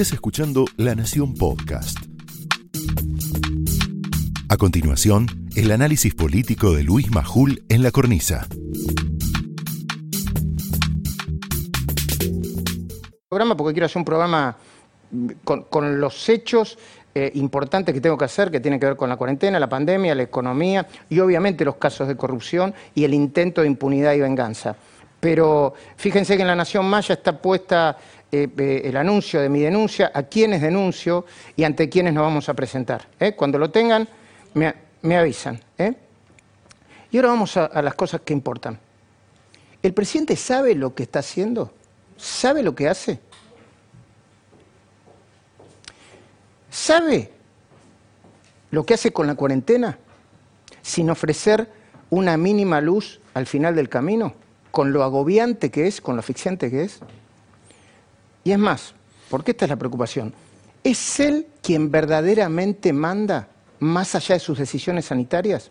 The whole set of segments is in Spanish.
Estás escuchando La Nación Podcast. A continuación, el análisis político de Luis Majul en la cornisa. programa porque quiero hacer un programa con, los hechos eh, importantes que tengo que hacer, que tienen que ver con la cuarentena, la pandemia, la economía y obviamente los casos de corrupción y el intento de impunidad y venganza. Pero fíjense que en La Nación Maya está puesta eh, eh, el anuncio de mi denuncia, a quiénes denuncio y ante quiénes nos vamos a presentar. ¿eh? Cuando lo tengan, me, avisan. Y ahora vamos a, a las cosas que importan. ¿El presidente sabe lo que está haciendo? ¿Sabe lo que hace? ¿Sabe lo que hace con la cuarentena sin ofrecer una mínima luz al final del camino? Con lo agobiante que es, con lo asfixiante que es. Y es más, porque esta es la preocupación, ¿es él quien verdaderamente manda más allá de sus decisiones sanitarias?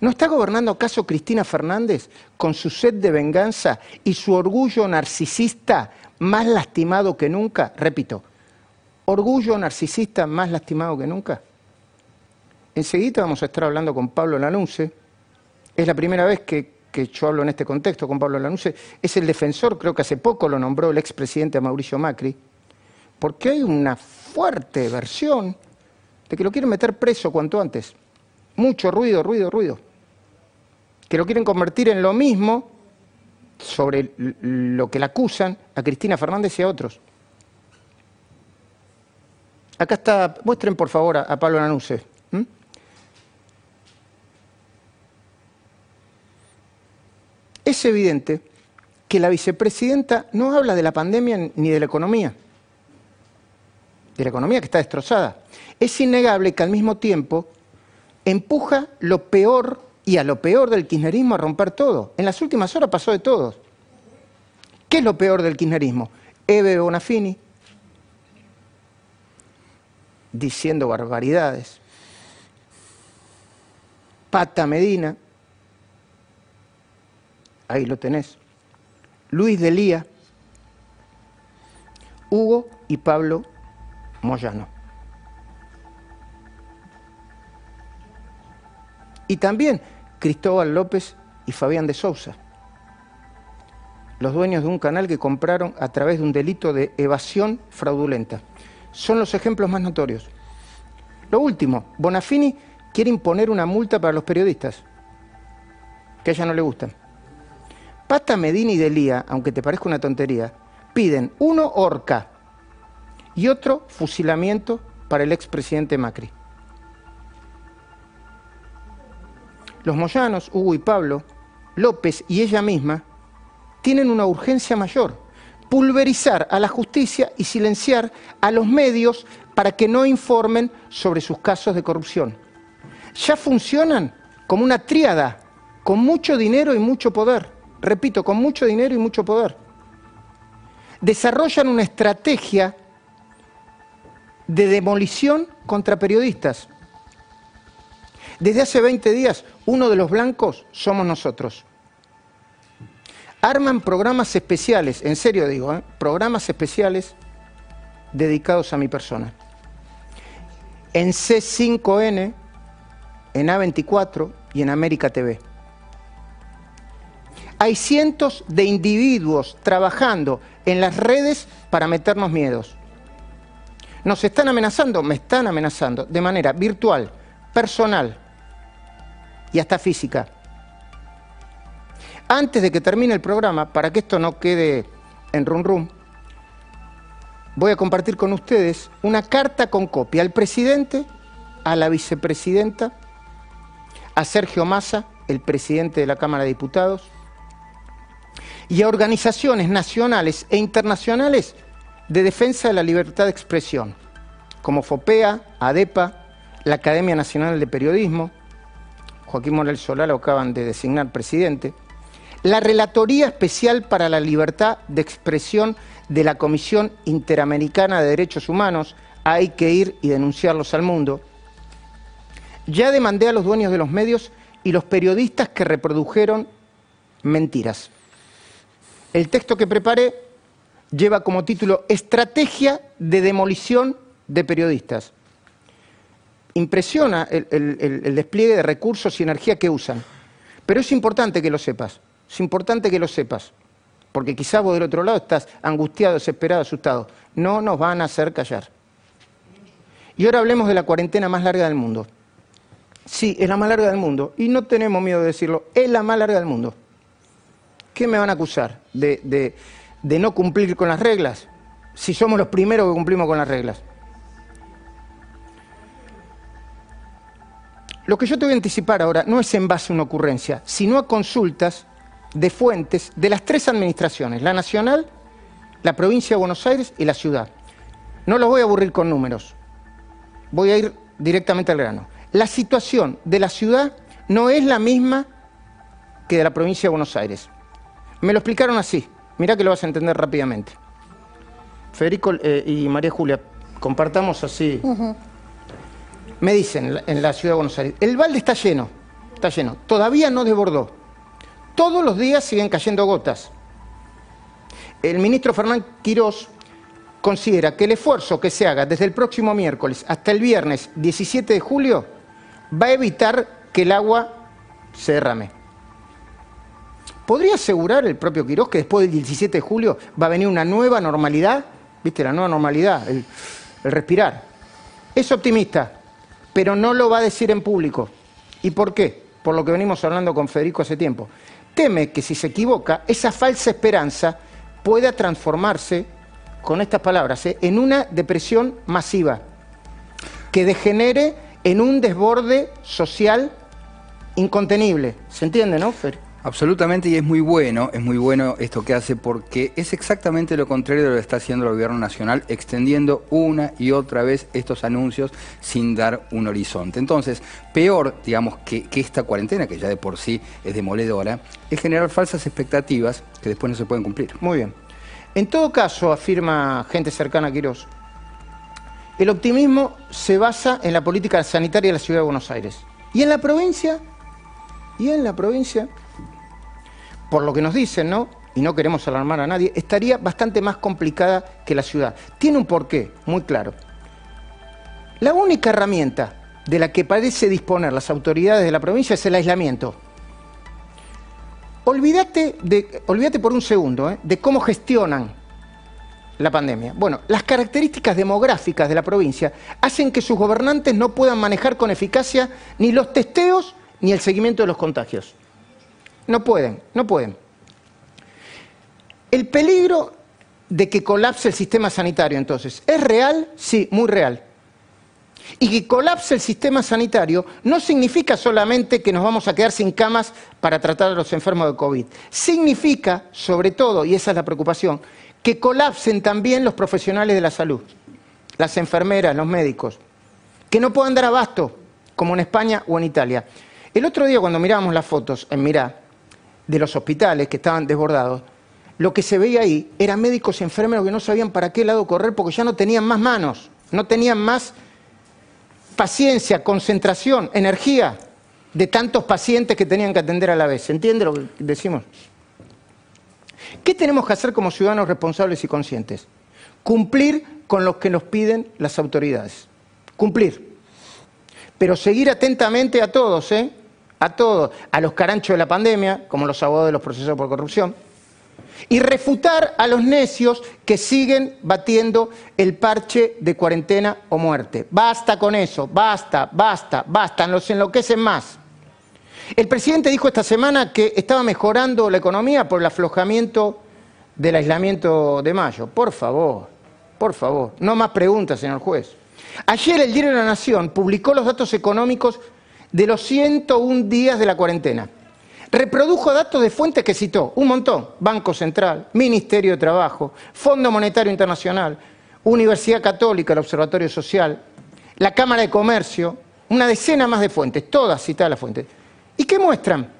¿No está gobernando acaso Cristina Fernández con su sed de venganza y su orgullo narcisista más lastimado que nunca? Repito, orgullo narcisista más lastimado que nunca. Enseguida vamos a estar hablando con Pablo Lanuse. Es la primera vez que, que yo hablo en este contexto con Pablo Lanuse. Es el defensor, creo que hace poco lo nombró el expresidente Mauricio Macri, porque hay una fuerte versión de que lo quieren meter preso cuanto antes. Mucho ruido, ruido, ruido que lo quieren convertir en lo mismo sobre lo que la acusan a Cristina Fernández y a otros. Acá está, muestren por favor a, a Pablo Lanuse. Es evidente que la vicepresidenta no habla de la pandemia ni de la economía, de la economía que está destrozada. Es innegable que al mismo tiempo empuja lo peor y a lo peor del kirchnerismo a romper todo. En las últimas horas pasó de todo. ¿Qué es lo peor del kirchnerismo? Eve Bonafini diciendo barbaridades. Pata Medina, ahí lo tenés. Luis Delía, Hugo y Pablo Moyano. Y también Cristóbal López y Fabián de Sousa, los dueños de un canal que compraron a través de un delito de evasión fraudulenta. Son los ejemplos más notorios. Lo último, Bonafini quiere imponer una multa para los periodistas, que a ella no le gustan. Pata Medina y Delía, aunque te parezca una tontería, piden uno horca y otro fusilamiento para el expresidente Macri. Los Moyanos, Hugo y Pablo, López y ella misma, tienen una urgencia mayor, pulverizar a la justicia y silenciar a los medios para que no informen sobre sus casos de corrupción. Ya funcionan como una tríada, con mucho dinero y mucho poder. Repito, con mucho dinero y mucho poder. Desarrollan una estrategia de demolición contra periodistas. Desde hace 20 días, uno de los blancos somos nosotros. Arman programas especiales, en serio digo, ¿eh? programas especiales dedicados a mi persona. En C5N, en A24 y en América TV. Hay cientos de individuos trabajando en las redes para meternos miedos. Nos están amenazando, me están amenazando de manera virtual, personal y hasta física. Antes de que termine el programa, para que esto no quede en rum rum, voy a compartir con ustedes una carta con copia al presidente, a la vicepresidenta, a Sergio Massa, el presidente de la Cámara de Diputados, y a organizaciones nacionales e internacionales de defensa de la libertad de expresión, como FOPEA, ADEPA, la Academia Nacional de Periodismo, Joaquín Morel Solá lo acaban de designar presidente, la Relatoría Especial para la Libertad de Expresión de la Comisión Interamericana de Derechos Humanos, hay que ir y denunciarlos al mundo. Ya demandé a los dueños de los medios y los periodistas que reprodujeron mentiras. El texto que preparé lleva como título Estrategia de demolición de periodistas. Impresiona el, despliegue de recursos y energía que usan. Pero es importante que lo sepas. Es importante que lo sepas. Porque quizás vos del otro lado estás angustiado, desesperado, asustado. No nos van a hacer callar. Y ahora hablemos de la cuarentena más larga del mundo. Sí, es la más larga del mundo. Y no tenemos miedo de decirlo. Es la más larga del mundo. ¿Qué me van a acusar? ¿De, no cumplir con las reglas? Si somos los primeros que cumplimos con las reglas. Lo que yo te voy a anticipar ahora no es en base a una ocurrencia, sino a consultas de fuentes de las tres administraciones, la nacional, la provincia de Buenos Aires y la ciudad. No los voy a aburrir con números, voy a ir directamente al grano. La situación de la ciudad no es la misma que de la provincia de Buenos Aires. Me lo explicaron así, mira que lo vas a entender rápidamente. Federico eh, y María Julia, compartamos así. Me dicen en la ciudad de Buenos Aires, el balde está lleno, está lleno, todavía no desbordó. Todos los días siguen cayendo gotas. El ministro Fernán Quirós considera que el esfuerzo que se haga desde el próximo miércoles hasta el viernes 17 de julio va a evitar que el agua se derrame. ¿Podría asegurar el propio Quirós que después del 17 de julio va a venir una nueva normalidad? ¿Viste? La nueva normalidad, el, respirar. Es optimista, pero no lo va a decir en público. ¿Y por qué? Por lo que venimos hablando con Federico hace tiempo. Teme que si se equivoca, esa falsa esperanza pueda transformarse, con estas palabras, ¿eh? en una depresión masiva, que degenere en un desborde social incontenible. ¿Se entiende, no, Fer? Absolutamente, y es muy bueno, es muy bueno esto que hace porque es exactamente lo contrario de lo que está haciendo el gobierno nacional, extendiendo una y otra vez estos anuncios sin dar un horizonte. Entonces, peor, digamos, que, esta cuarentena, que ya de por sí es demoledora, es generar falsas expectativas que después no se pueden cumplir. Muy bien. En todo caso, afirma gente cercana a Quirós, el optimismo se basa en la política sanitaria de la ciudad de Buenos Aires. ¿Y en la provincia? ¿Y en la provincia? Por lo que nos dicen, ¿no? Y no queremos alarmar a nadie, estaría bastante más complicada que la ciudad. Tiene un porqué muy claro. La única herramienta de la que parece disponer las autoridades de la provincia es el aislamiento. Olvídate, de, olvídate por un segundo ¿eh? de cómo gestionan la pandemia. Bueno, las características demográficas de la provincia hacen que sus gobernantes no puedan manejar con eficacia ni los testeos ni el seguimiento de los contagios. No pueden, no pueden. El peligro de que colapse el sistema sanitario, entonces, ¿es real? Sí, muy real. Y que colapse el sistema sanitario no significa solamente que nos vamos a quedar sin camas para tratar a los enfermos de COVID. Significa, sobre todo, y esa es la preocupación, que colapsen también los profesionales de la salud, las enfermeras, los médicos, que no puedan dar abasto, como en España o en Italia. El otro día cuando mirábamos las fotos en Mirá, de los hospitales que estaban desbordados, lo que se veía ahí eran médicos enfermeros que no sabían para qué lado correr porque ya no tenían más manos, no tenían más paciencia, concentración, energía de tantos pacientes que tenían que atender a la vez. ¿Se entiende lo que decimos? ¿Qué tenemos que hacer como ciudadanos responsables y conscientes? Cumplir con lo que nos piden las autoridades. Cumplir. Pero seguir atentamente a todos, ¿eh? A todos, a los caranchos de la pandemia, como los abogados de los procesos por corrupción, y refutar a los necios que siguen batiendo el parche de cuarentena o muerte. Basta con eso, basta, basta, basta, los enloquecen más. El presidente dijo esta semana que estaba mejorando la economía por el aflojamiento del aislamiento de mayo. Por favor, por favor, no más preguntas, señor juez. Ayer el diario de la Nación publicó los datos económicos de los 101 días de la cuarentena. Reprodujo datos de fuentes que citó, un montón, Banco Central, Ministerio de Trabajo, Fondo Monetario Internacional, Universidad Católica, el Observatorio Social, la Cámara de Comercio, una decena más de fuentes, todas citadas las fuentes. ¿Y qué muestran?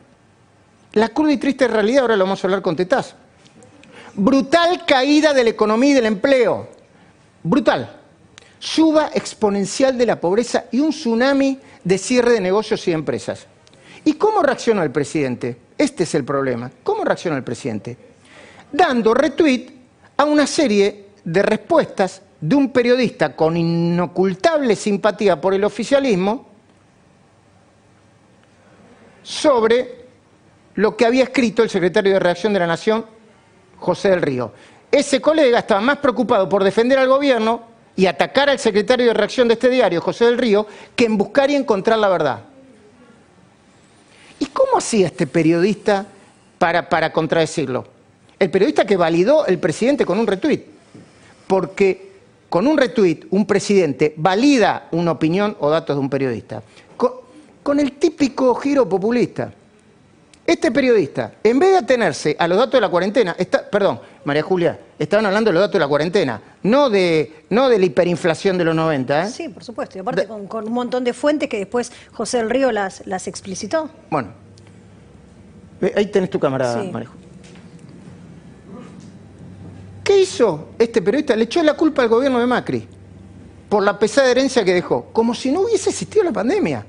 La cruda y triste realidad, ahora lo vamos a hablar con Tetaz. Brutal caída de la economía y del empleo. Brutal. Suba exponencial de la pobreza y un tsunami de cierre de negocios y empresas. ¿Y cómo reaccionó el presidente? Este es el problema. ¿Cómo reaccionó el presidente? Dando retweet a una serie de respuestas de un periodista con inocultable simpatía por el oficialismo sobre lo que había escrito el secretario de Reacción de la Nación, José del Río. Ese colega estaba más preocupado por defender al gobierno y atacar al secretario de Reacción de este diario, José del Río, que en buscar y encontrar la verdad. ¿Y cómo hacía este periodista para, para contradecirlo? El periodista que validó el presidente con un retweet. Porque con un retweet un presidente valida una opinión o datos de un periodista. Con, el típico giro populista. Este periodista, en vez de atenerse a los datos de la cuarentena, está, perdón, María Julia, estaban hablando de los datos de la cuarentena, no de, no de la hiperinflación de los 90. ¿eh? Sí, por supuesto, y aparte con, un montón de fuentes que después José del Río las, las explicitó. Bueno, ahí tenés tu cámara, María Julia. ¿Qué hizo este periodista? Le echó la culpa al gobierno de Macri por la pesada herencia que dejó, como si no hubiese existido la pandemia.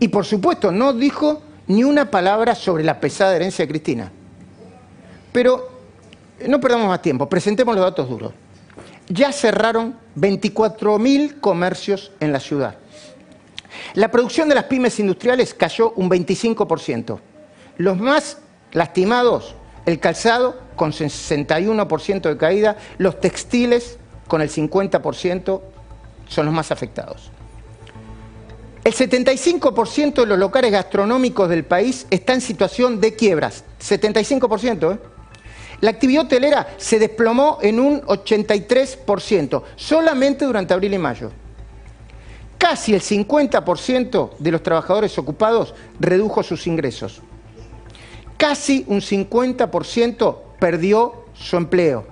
Y por supuesto, no dijo ni una palabra sobre la pesada herencia de Cristina. Pero no perdamos más tiempo, presentemos los datos duros. Ya cerraron 24.000 comercios en la ciudad. La producción de las pymes industriales cayó un 25%. Los más lastimados, el calzado con 61% de caída, los textiles con el 50% son los más afectados. El 75% de los locales gastronómicos del país está en situación de quiebras. 75%. ¿eh? La actividad hotelera se desplomó en un 83%, solamente durante abril y mayo. Casi el 50% de los trabajadores ocupados redujo sus ingresos. Casi un 50% perdió su empleo,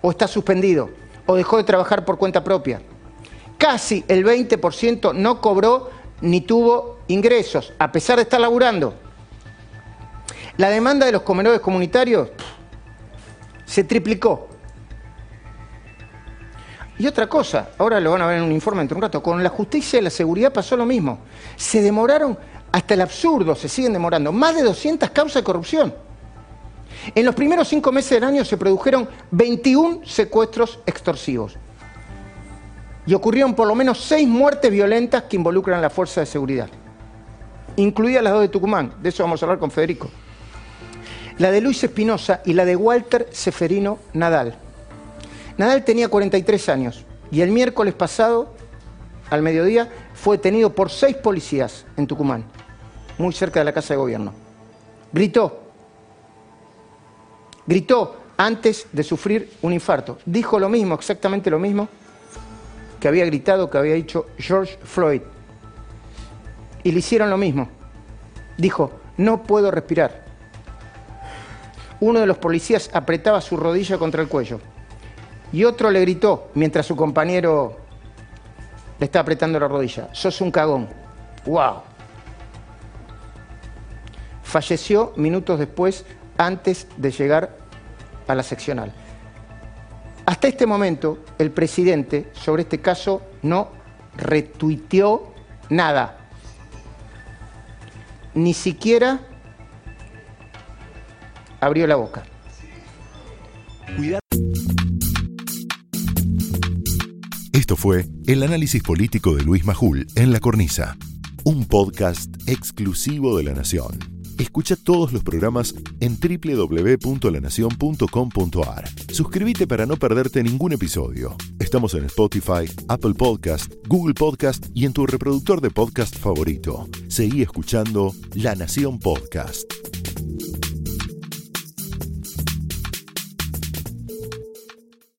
o está suspendido, o dejó de trabajar por cuenta propia. Casi el 20% no cobró ni tuvo ingresos, a pesar de estar laburando. La demanda de los comedores comunitarios se triplicó. Y otra cosa, ahora lo van a ver en un informe entre un rato, con la justicia y la seguridad pasó lo mismo. Se demoraron hasta el absurdo, se siguen demorando, más de 200 causas de corrupción. En los primeros cinco meses del año se produjeron 21 secuestros extorsivos. Y ocurrieron por lo menos seis muertes violentas que involucran a la fuerza de seguridad, incluidas las dos de Tucumán. De eso vamos a hablar con Federico. La de Luis Espinosa y la de Walter Seferino Nadal. Nadal tenía 43 años y el miércoles pasado, al mediodía, fue detenido por seis policías en Tucumán, muy cerca de la Casa de Gobierno. Gritó, Gritó antes de sufrir un infarto. Dijo lo mismo, exactamente lo mismo, que había gritado, que había dicho George Floyd. Y le hicieron lo mismo. Dijo, no puedo respirar. Uno de los policías apretaba su rodilla contra el cuello. Y otro le gritó, mientras su compañero le estaba apretando la rodilla, sos un cagón. ¡Wow! Falleció minutos después antes de llegar a la seccional. Hasta este momento, el presidente sobre este caso no retuiteó nada. Ni siquiera abrió la boca. Esto fue el análisis político de Luis Majul en La Cornisa, un podcast exclusivo de la Nación. Escucha todos los programas en www.lanacion.com.ar. Suscríbete para no perderte ningún episodio. Estamos en Spotify, Apple Podcast, Google Podcast y en tu reproductor de podcast favorito. Seguí escuchando La Nación Podcast.